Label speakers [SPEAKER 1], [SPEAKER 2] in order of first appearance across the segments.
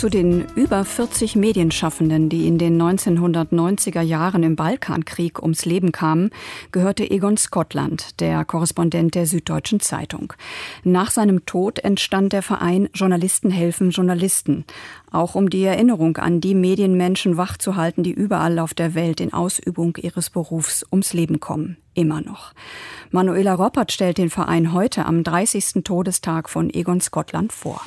[SPEAKER 1] zu den über 40 Medienschaffenden, die in den 1990er Jahren im Balkankrieg ums Leben kamen, gehörte Egon Scotland, der Korrespondent der Süddeutschen Zeitung. Nach seinem Tod entstand der Verein Journalisten helfen Journalisten, auch um die Erinnerung an die Medienmenschen wachzuhalten, die überall auf der Welt in Ausübung ihres Berufs ums Leben kommen. Immer noch. Manuela Roppert stellt den Verein heute am 30. Todestag von Egon Scotland vor.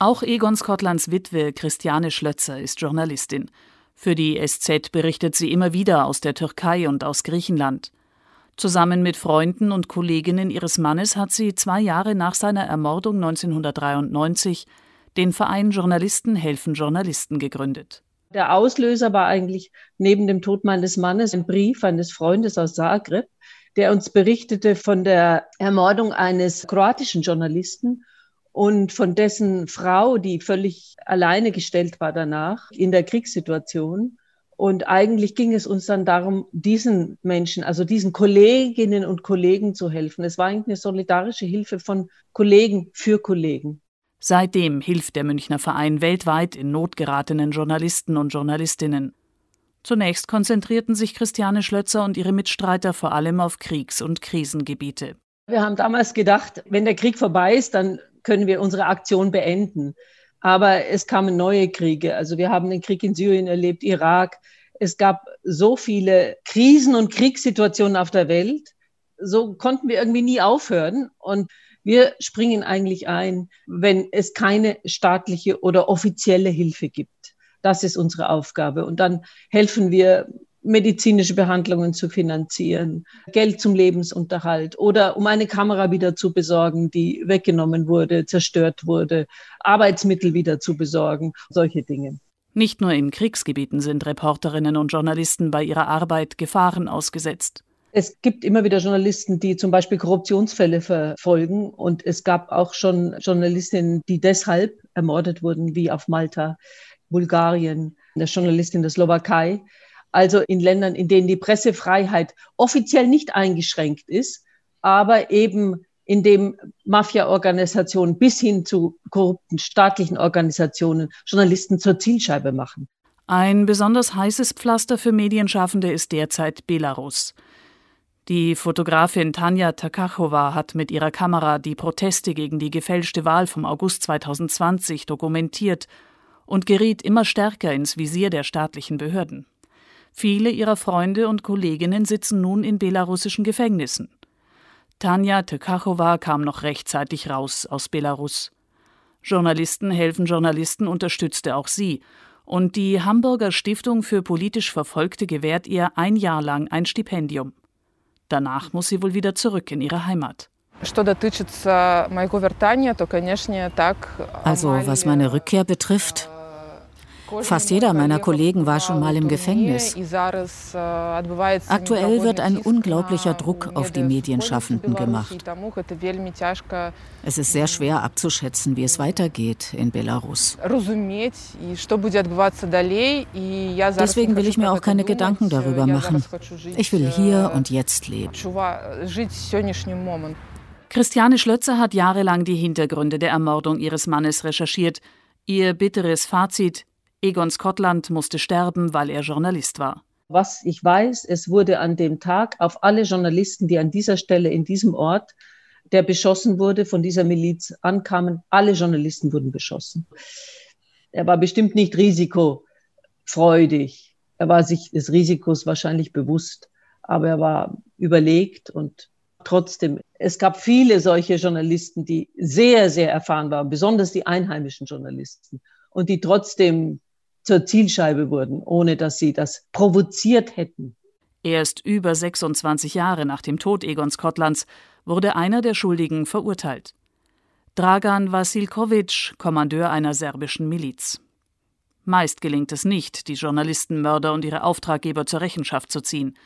[SPEAKER 2] Auch Egon Scotlands Witwe Christiane Schlötzer ist Journalistin. Für die SZ berichtet sie immer wieder aus der Türkei und aus Griechenland. Zusammen mit Freunden und Kolleginnen ihres Mannes hat sie zwei Jahre nach seiner Ermordung 1993 den Verein Journalisten helfen Journalisten gegründet.
[SPEAKER 3] Der Auslöser war eigentlich neben dem Tod meines Mannes ein Brief eines Freundes aus Zagreb, der uns berichtete von der Ermordung eines kroatischen Journalisten und von dessen Frau, die völlig alleine gestellt war danach in der Kriegssituation. Und eigentlich ging es uns dann darum, diesen Menschen, also diesen Kolleginnen und Kollegen zu helfen. Es war eigentlich eine solidarische Hilfe von Kollegen für Kollegen.
[SPEAKER 2] Seitdem hilft der Münchner Verein weltweit in Not geratenen Journalisten und Journalistinnen. Zunächst konzentrierten sich Christiane Schlötzer und ihre Mitstreiter vor allem auf Kriegs- und Krisengebiete.
[SPEAKER 3] Wir haben damals gedacht, wenn der Krieg vorbei ist, dann können wir unsere Aktion beenden. Aber es kamen neue Kriege. Also wir haben den Krieg in Syrien erlebt, Irak. Es gab so viele Krisen und Kriegssituationen auf der Welt. So konnten wir irgendwie nie aufhören. Und wir springen eigentlich ein, wenn es keine staatliche oder offizielle Hilfe gibt. Das ist unsere Aufgabe. Und dann helfen wir medizinische Behandlungen zu finanzieren, Geld zum Lebensunterhalt oder um eine Kamera wieder zu besorgen, die weggenommen wurde, zerstört wurde, Arbeitsmittel wieder zu besorgen, solche Dinge.
[SPEAKER 2] Nicht nur in Kriegsgebieten sind Reporterinnen und Journalisten bei ihrer Arbeit Gefahren ausgesetzt.
[SPEAKER 3] Es gibt immer wieder Journalisten, die zum Beispiel Korruptionsfälle verfolgen. Und es gab auch schon Journalistinnen, die deshalb ermordet wurden, wie auf Malta, Bulgarien, eine Journalistin der Slowakei also in Ländern, in denen die Pressefreiheit offiziell nicht eingeschränkt ist, aber eben in dem Mafia-Organisationen bis hin zu korrupten staatlichen Organisationen Journalisten zur Zielscheibe machen.
[SPEAKER 2] Ein besonders heißes Pflaster für Medienschaffende ist derzeit Belarus. Die Fotografin Tanja Takachowa hat mit ihrer Kamera die Proteste gegen die gefälschte Wahl vom August 2020 dokumentiert und geriet immer stärker ins Visier der staatlichen Behörden. Viele ihrer Freunde und Kolleginnen sitzen nun in belarussischen Gefängnissen. Tanja Tekachowa kam noch rechtzeitig raus aus Belarus. Journalisten helfen Journalisten unterstützte auch sie, und die Hamburger Stiftung für politisch Verfolgte gewährt ihr ein Jahr lang ein Stipendium. Danach muss sie wohl wieder zurück in ihre Heimat.
[SPEAKER 4] Also was meine Rückkehr betrifft, Fast jeder meiner Kollegen war schon mal im Gefängnis. Aktuell wird ein unglaublicher Druck auf die Medienschaffenden gemacht. Es ist sehr schwer abzuschätzen, wie es weitergeht in Belarus. Deswegen will ich mir auch keine Gedanken darüber machen. Ich will hier und jetzt leben.
[SPEAKER 2] Christiane Schlötzer hat jahrelang die Hintergründe der Ermordung ihres Mannes recherchiert. Ihr bitteres Fazit, Egon Scotland musste sterben, weil er Journalist war.
[SPEAKER 3] Was ich weiß, es wurde an dem Tag auf alle Journalisten, die an dieser Stelle in diesem Ort, der beschossen wurde, von dieser Miliz ankamen, alle Journalisten wurden beschossen. Er war bestimmt nicht risikofreudig. Er war sich des Risikos wahrscheinlich bewusst, aber er war überlegt und trotzdem, es gab viele solche Journalisten, die sehr, sehr erfahren waren, besonders die einheimischen Journalisten und die trotzdem zur Zielscheibe wurden, ohne dass sie das provoziert hätten.
[SPEAKER 2] Erst über 26 Jahre nach dem Tod Egon Skotlands wurde einer der Schuldigen verurteilt. Dragan Vasilkovic, Kommandeur einer serbischen Miliz. Meist gelingt es nicht, die Journalistenmörder und ihre Auftraggeber zur Rechenschaft zu ziehen.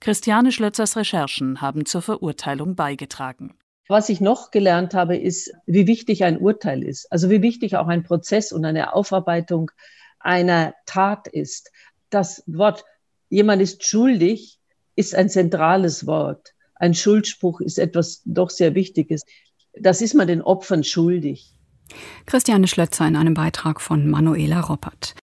[SPEAKER 2] Christiane Schlötzers Recherchen haben zur Verurteilung beigetragen.
[SPEAKER 3] Was ich noch gelernt habe, ist, wie wichtig ein Urteil ist. Also wie wichtig auch ein Prozess und eine Aufarbeitung einer Tat ist. Das Wort jemand ist schuldig ist ein zentrales Wort. ein Schuldspruch ist etwas doch sehr Wichtiges. Das ist man den Opfern schuldig.
[SPEAKER 1] Christiane Schlötzer in einem Beitrag von Manuela Roppert.